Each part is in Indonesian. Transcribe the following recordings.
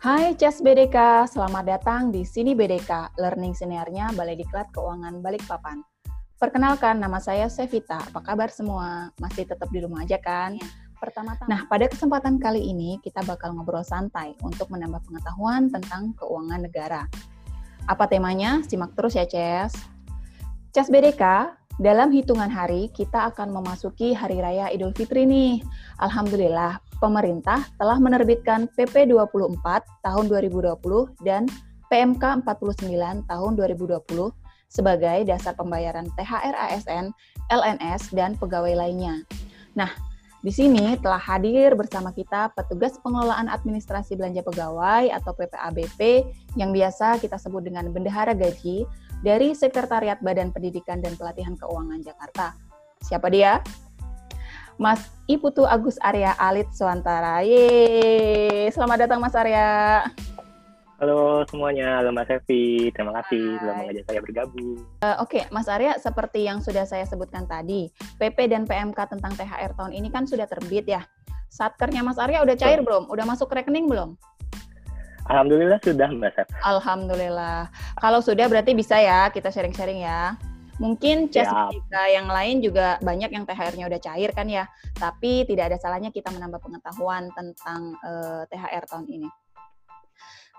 Hai CES BDK, selamat datang di Sini BDK, learning seniornya Balai Diklat Keuangan Balikpapan. Perkenalkan, nama saya Sevita. Apa kabar semua? Masih tetap di rumah aja kan? Ya. Pertama-tama. Nah, pada kesempatan kali ini kita bakal ngobrol santai untuk menambah pengetahuan tentang keuangan negara. Apa temanya? Simak terus ya, CES. CES BDK dalam hitungan hari, kita akan memasuki Hari Raya Idul Fitri nih. Alhamdulillah, pemerintah telah menerbitkan PP 24 tahun 2020 dan PMK 49 tahun 2020 sebagai dasar pembayaran THR ASN, LNS, dan pegawai lainnya. Nah, di sini telah hadir bersama kita petugas pengelolaan administrasi belanja pegawai atau PPABP yang biasa kita sebut dengan bendahara gaji dari Sekretariat Badan Pendidikan dan Pelatihan Keuangan Jakarta. Siapa dia? Mas Iputu Agus Arya Alit Suantara. Yeay, selamat datang Mas Arya. Halo semuanya, halo Mas Evi. Terima kasih Hai. sudah mengajak saya bergabung. Uh, Oke, okay. Mas Arya, seperti yang sudah saya sebutkan tadi, PP dan PMK tentang THR tahun ini kan sudah terbit ya. Satkernya Mas Arya udah cair belum? Udah masuk rekening belum? Alhamdulillah sudah Mbak Sep. Alhamdulillah. Kalau sudah berarti bisa ya kita sharing-sharing ya. Mungkin CES kita yang lain juga banyak yang THR-nya udah cair kan ya. Tapi tidak ada salahnya kita menambah pengetahuan tentang uh, eh, THR tahun ini.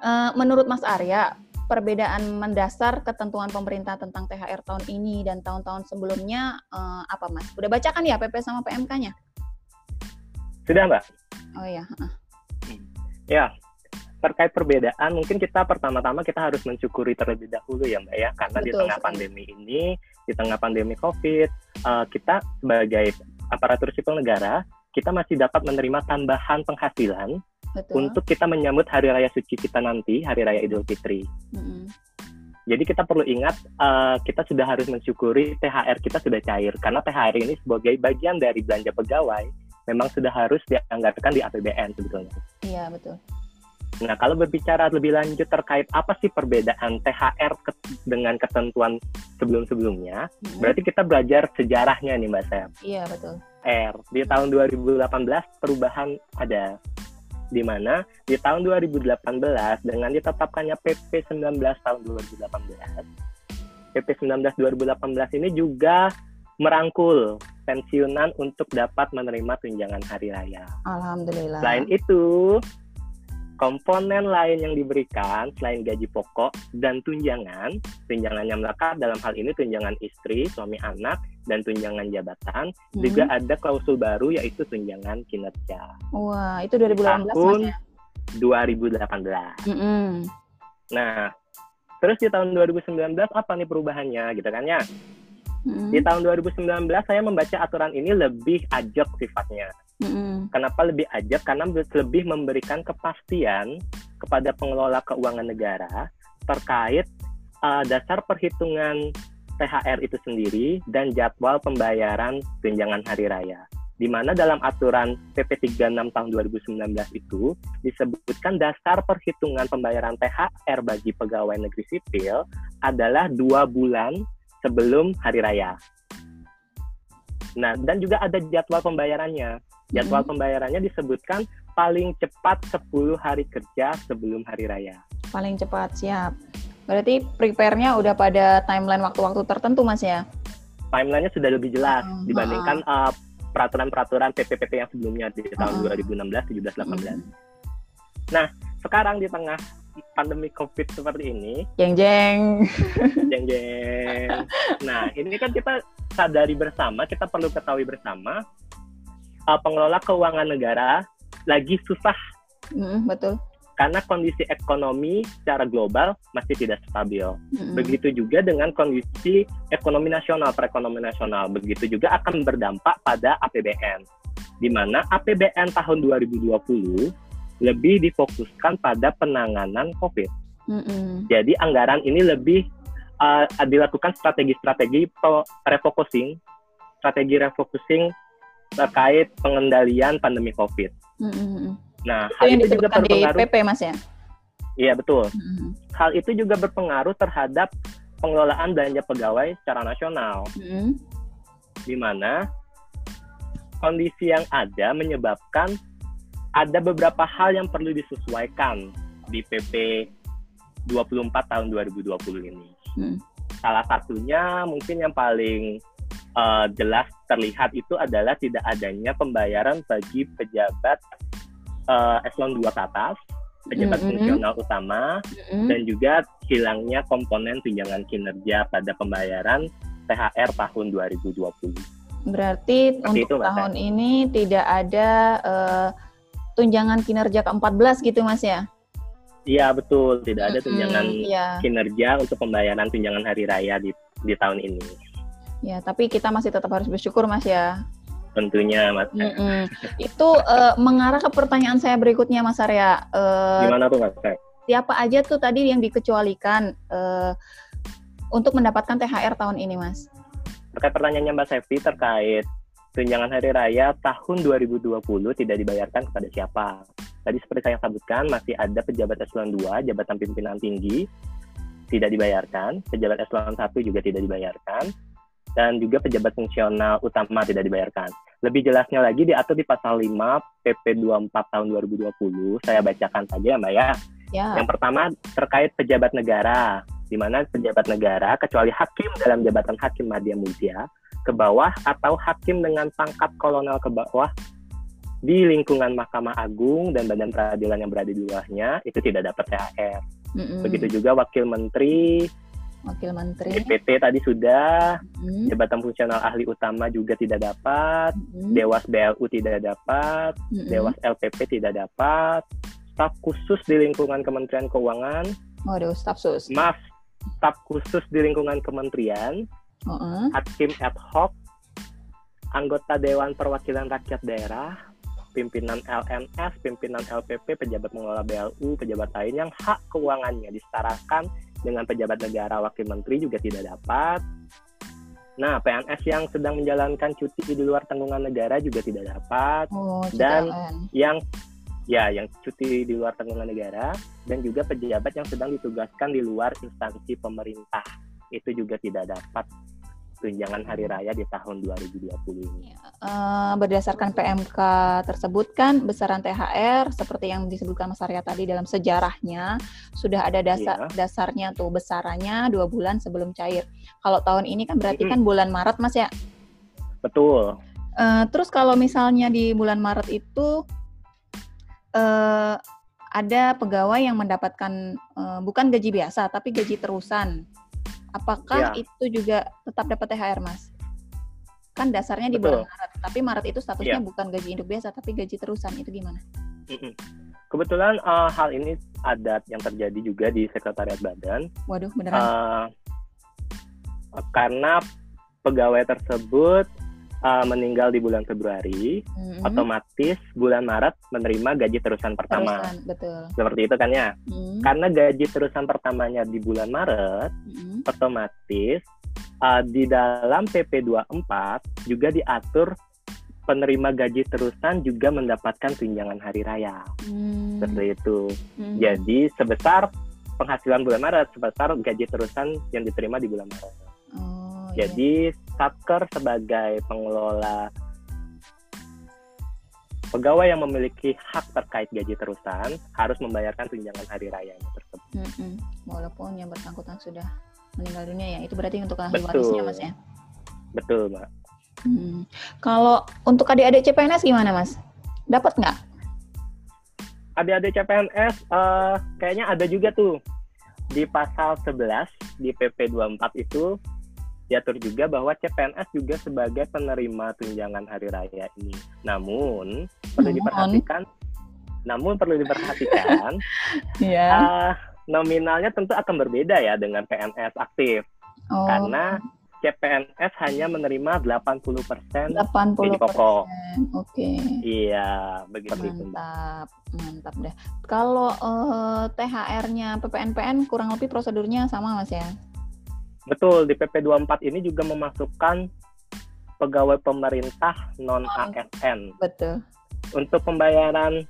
Uh, menurut Mas Arya, perbedaan mendasar ketentuan pemerintah tentang THR tahun ini dan tahun-tahun sebelumnya uh, apa Mas? Udah baca kan ya PP sama PMK-nya? Sudah Mbak. Oh iya. Uh. Ya, terkait perbedaan mungkin kita pertama-tama kita harus mencukuri terlebih dahulu ya mbak ya karena Betul, di tengah pandemi ini di tengah pandemi covid uh, kita sebagai aparatur sipil negara kita masih dapat menerima tambahan penghasilan Betul. untuk kita menyambut hari raya suci kita nanti hari raya idul fitri mm -hmm. Jadi kita perlu ingat uh, kita sudah harus mensyukuri THR kita sudah cair karena THR ini sebagai bagian dari belanja pegawai memang sudah harus dianggarkan di APBN sebetulnya. Iya betul. Nah, kalau berbicara lebih lanjut terkait apa sih perbedaan THR ke dengan ketentuan sebelum-sebelumnya, hmm. berarti kita belajar sejarahnya nih Mbak Sam. Iya, betul. R. Di tahun 2018 perubahan ada di mana di tahun 2018 dengan ditetapkannya PP 19 tahun 2018 PP 19 2018 ini juga merangkul pensiunan untuk dapat menerima tunjangan hari raya. Alhamdulillah. Selain itu, komponen lain yang diberikan selain gaji pokok dan tunjangan, tunjangan yang melekat dalam hal ini tunjangan istri, suami anak, dan tunjangan jabatan, hmm. juga ada klausul baru yaitu tunjangan kinerja. Wah, itu 2018 tahun ya? 2018. Hmm. Nah, terus di tahun 2019 apa nih perubahannya gitu kan ya? Hmm. Di tahun 2019 saya membaca aturan ini lebih ajak sifatnya Mm-hmm. Kenapa lebih ajak? Karena lebih memberikan kepastian kepada pengelola keuangan negara terkait uh, dasar perhitungan THR itu sendiri dan jadwal pembayaran tunjangan hari raya. Di mana dalam aturan PP 36 tahun 2019 itu disebutkan dasar perhitungan pembayaran THR bagi pegawai negeri sipil adalah dua bulan sebelum hari raya. Nah, dan juga ada jadwal pembayarannya. Jadwal hmm. pembayarannya disebutkan paling cepat 10 hari kerja sebelum hari raya. Paling cepat, siap. Berarti prepare-nya udah pada timeline waktu-waktu tertentu, Mas ya? Timeline-nya sudah lebih jelas hmm. dibandingkan uh, peraturan-peraturan PPPP yang sebelumnya di tahun hmm. 2016, 17, 18. Hmm. Nah, sekarang di tengah pandemi COVID seperti ini. Jeng jeng. Jeng jeng. Nah, ini kan kita sadari bersama, kita perlu ketahui bersama uh, pengelola keuangan negara lagi susah. Mm, betul. Karena kondisi ekonomi secara global masih tidak stabil. Mm. Begitu juga dengan kondisi ekonomi nasional, perekonomian nasional. Begitu juga akan berdampak pada APBN. Di mana APBN tahun 2020 lebih difokuskan pada penanganan COVID. Mm -mm. Jadi anggaran ini lebih uh, dilakukan strategi-strategi refocusing, strategi refocusing terkait pengendalian pandemi COVID. Mm-hmm. Nah, itu hal itu juga berpengaruh. PP, Mas ya? Iya betul. Mm-hmm. Hal itu juga berpengaruh terhadap pengelolaan belanja pegawai secara nasional, mm-hmm. di mana kondisi yang ada menyebabkan ada beberapa hal yang perlu disesuaikan di PP 24 tahun 2020 ini. Hmm. Salah satunya mungkin yang paling uh, jelas terlihat itu adalah tidak adanya pembayaran bagi pejabat uh, eselon 2 ke atas, pejabat mm -hmm. fungsional utama, mm -hmm. dan juga hilangnya komponen tunjangan kinerja pada pembayaran THR tahun 2020. Berarti Seperti untuk itu, tahun ini tidak ada uh, tunjangan kinerja ke-14 gitu Mas ya? Iya betul, tidak ada tunjangan mm -hmm, yeah. kinerja untuk pembayaran tunjangan hari raya di di tahun ini. Ya, tapi kita masih tetap harus bersyukur Mas ya. Tentunya Mas. Mm -hmm. Itu uh, mengarah ke pertanyaan saya berikutnya Mas Arya. Uh, Gimana tuh Mas? Siapa aja tuh tadi yang dikecualikan uh, untuk mendapatkan THR tahun ini Mas? Terkait pertanyaannya Mbak Sefi terkait tunjangan hari raya tahun 2020 tidak dibayarkan kepada siapa. Tadi seperti saya sebutkan, masih ada pejabat eselon 2, jabatan pimpinan tinggi, tidak dibayarkan, pejabat eselon 1 juga tidak dibayarkan, dan juga pejabat fungsional utama tidak dibayarkan. Lebih jelasnya lagi diatur di pasal 5 PP 24 tahun 2020. Saya bacakan saja ya Mbak ya. ya. Yang pertama terkait pejabat negara, di mana pejabat negara kecuali hakim dalam jabatan hakim madya mulia ke bawah atau hakim dengan pangkat kolonel ke bawah di lingkungan Mahkamah Agung dan badan peradilan yang berada di bawahnya itu tidak dapat THR. Mm-hmm. Begitu juga wakil menteri, wakil menteri, DPT tadi sudah, mm-hmm. jabatan fungsional ahli utama juga tidak dapat, mm-hmm. Dewas BLU tidak dapat, mm-hmm. Dewas LPP tidak dapat, staf khusus di lingkungan Kementerian Keuangan, Waduh, staf khusus. Maaf, staf khusus di lingkungan kementerian uh-uh. hakim ad hoc, anggota Dewan Perwakilan Rakyat Daerah, pimpinan LNS, pimpinan LPP, pejabat mengelola BLU, pejabat lain yang hak keuangannya disetarakan dengan pejabat negara wakil menteri juga tidak dapat. Nah, PNS yang sedang menjalankan cuti di luar tanggungan negara juga tidak dapat. Oh, dan yang ya yang cuti di luar tanggungan negara dan juga pejabat yang sedang ditugaskan di luar instansi pemerintah itu juga tidak dapat tunjangan hari raya di tahun 2020 ini. Uh, berdasarkan PMK tersebut kan besaran THR seperti yang disebutkan Mas Arya tadi dalam sejarahnya sudah ada dasar yeah. dasarnya tuh besarannya dua bulan sebelum cair. Kalau tahun ini kan berarti hmm. kan bulan Maret Mas ya? Betul. Uh, terus kalau misalnya di bulan Maret itu uh, ada pegawai yang mendapatkan uh, bukan gaji biasa tapi gaji terusan apakah ya. itu juga tetap dapat THR, Mas? Kan dasarnya di Betul. bulan Maret, tapi Maret itu statusnya ya. bukan gaji induk biasa, tapi gaji terusan. Itu gimana? Kebetulan uh, hal ini ada yang terjadi juga di sekretariat badan. Waduh, beneran? Uh, karena pegawai tersebut uh, meninggal di bulan Februari, mm-hmm. otomatis bulan Maret menerima gaji terusan pertama. Terusan, betul. Seperti itu kan ya. Mm-hmm. Karena gaji terusan pertamanya di bulan Maret, mm-hmm. otomatis uh, di dalam PP 24 juga diatur penerima gaji terusan juga mendapatkan tunjangan hari raya. Mm-hmm. Seperti itu. Mm-hmm. Jadi sebesar penghasilan bulan Maret sebesar gaji terusan yang diterima di bulan Maret. Oh, iya. Jadi iya Satker sebagai pengelola pegawai yang memiliki hak terkait gaji terusan harus membayarkan tunjangan hari raya tersebut. Mm -hmm. Walaupun yang bersangkutan sudah meninggal dunia ya, itu berarti untuk ahli warisnya mas ya? Betul mbak. Hmm. Kalau untuk adik-adik CPNS gimana mas? Dapat nggak? Adik-adik CPNS uh, kayaknya ada juga tuh di pasal 11 di PP 24 itu diatur juga bahwa CPNS juga sebagai penerima tunjangan hari raya ini. Namun perlu diperhatikan, namun perlu diperhatikan, yeah. uh, nominalnya tentu akan berbeda ya dengan PNS aktif, oh. karena CPNS hanya menerima 80 persen gaji pokok. Oke. Okay. Iya, begitu. Mantap, mantap deh. Kalau uh, THR-nya PPNPN kurang lebih prosedurnya sama mas ya? Betul, di PP 24 ini juga memasukkan pegawai pemerintah non ASN. Betul. Untuk pembayaran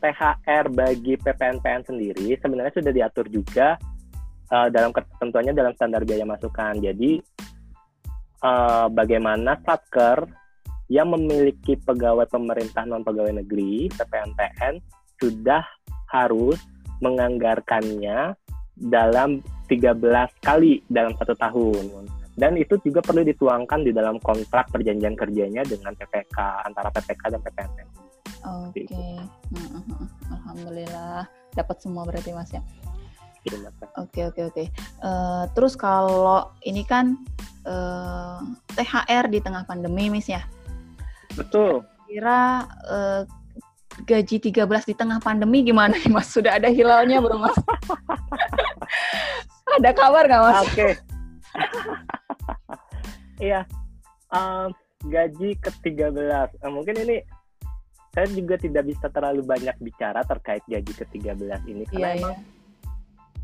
THR bagi PPNPN sendiri sebenarnya sudah diatur juga uh, dalam ketentuannya dalam standar biaya masukan. Jadi uh, bagaimana satker yang memiliki pegawai pemerintah non pegawai negeri PPNPN sudah harus menganggarkannya dalam 13 kali dalam satu tahun. Dan itu juga perlu dituangkan di dalam kontrak perjanjian kerjanya dengan PPK, antara PPK dan PPNS. Oke, okay. alhamdulillah dapat semua berarti mas ya. Iya, oke oke oke. Eh, terus kalau ini kan uh, eh, THR di tengah pandemi, Miss ya? Betul. Kira uh, gaji 13 di tengah pandemi gimana nih Mas? Sudah ada hilalnya belum Mas? ada kabar nggak Mas? Oke. Okay. Iya. um, gaji ke-13. Uh, mungkin ini saya juga tidak bisa terlalu banyak bicara terkait gaji ke-13 ini karena yeah, emang yeah.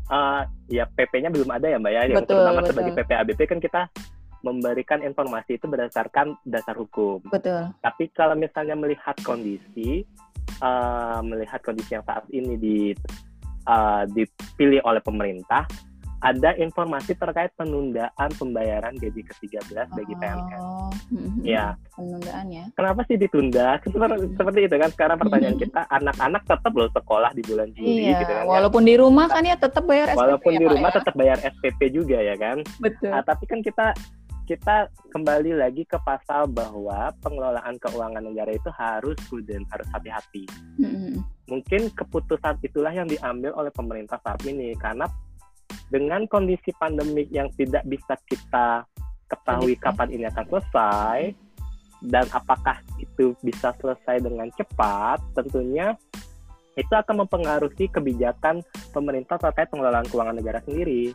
Uh, ya PP-nya belum ada ya Mbak ya. Yang betul, terutama betul. sebagai PP ABP kan kita memberikan informasi itu berdasarkan dasar hukum. Betul. Tapi kalau misalnya melihat kondisi, uh, melihat kondisi yang saat ini di uh, dipilih oleh pemerintah, ada informasi terkait penundaan pembayaran gaji ke-13 oh. bagi PNS. Mm-hmm. Ya. Penundaan ya. Kenapa sih ditunda? Seperti, seperti itu kan sekarang pertanyaan mm-hmm. kita, anak-anak tetap loh sekolah di bulan Juli iya, gitu kan. Ya. Walaupun ya. di rumah kan ya tetap bayar SPP. Walaupun ya, di rumah ya? tetap bayar SPP juga ya kan. Betul. Nah, tapi kan kita kita kembali lagi ke pasal bahwa pengelolaan keuangan negara itu harus prudent, harus hati-hati. Mm-hmm. Mungkin keputusan itulah yang diambil oleh pemerintah saat ini karena dengan kondisi pandemik yang tidak bisa kita ketahui kapan ini akan selesai dan apakah itu bisa selesai dengan cepat, tentunya itu akan mempengaruhi kebijakan pemerintah terkait pengelolaan keuangan negara sendiri.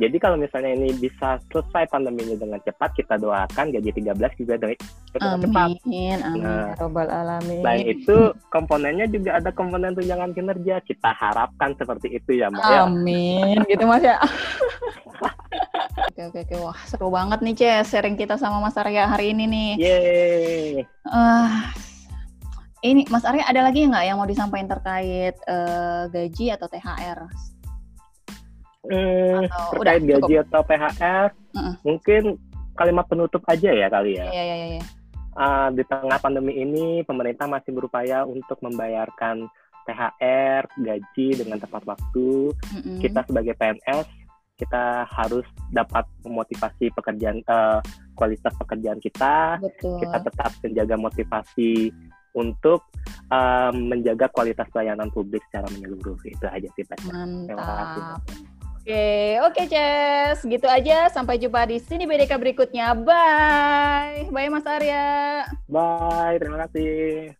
Jadi kalau misalnya ini bisa selesai pandeminya dengan cepat, kita doakan gaji 13 juga dengan cepat. Amin, amin, nah, robbal alamin. Selain itu, komponennya juga ada komponen tunjangan kinerja. Kita harapkan seperti itu ya, Mbak. Ya. Amin, ya. gitu Mas ya. oke, oke, oke. Wah, seru banget nih, Ces. Sharing kita sama Mas Arya hari ini nih. Yeay. Uh, ini, Mas Arya ada lagi nggak yang mau disampaikan terkait uh, gaji atau THR? Hmm, atau terkait udah, gaji cukup. atau PHR, uh -uh. mungkin kalimat penutup aja ya kali ya. Iya, iya, iya. Uh, di tengah pandemi ini, pemerintah masih berupaya untuk membayarkan THR, gaji dengan tepat waktu. Mm -hmm. Kita sebagai PNS, kita harus dapat memotivasi pekerjaan uh, kualitas pekerjaan kita. Betul. Kita tetap menjaga motivasi untuk um, menjaga kualitas pelayanan publik secara menyeluruh. Itu aja sih, Pak. Mantap. Oke, oke Ces. Gitu aja. Sampai jumpa di sini BDK berikutnya. Bye. Bye Mas Arya. Bye, terima kasih.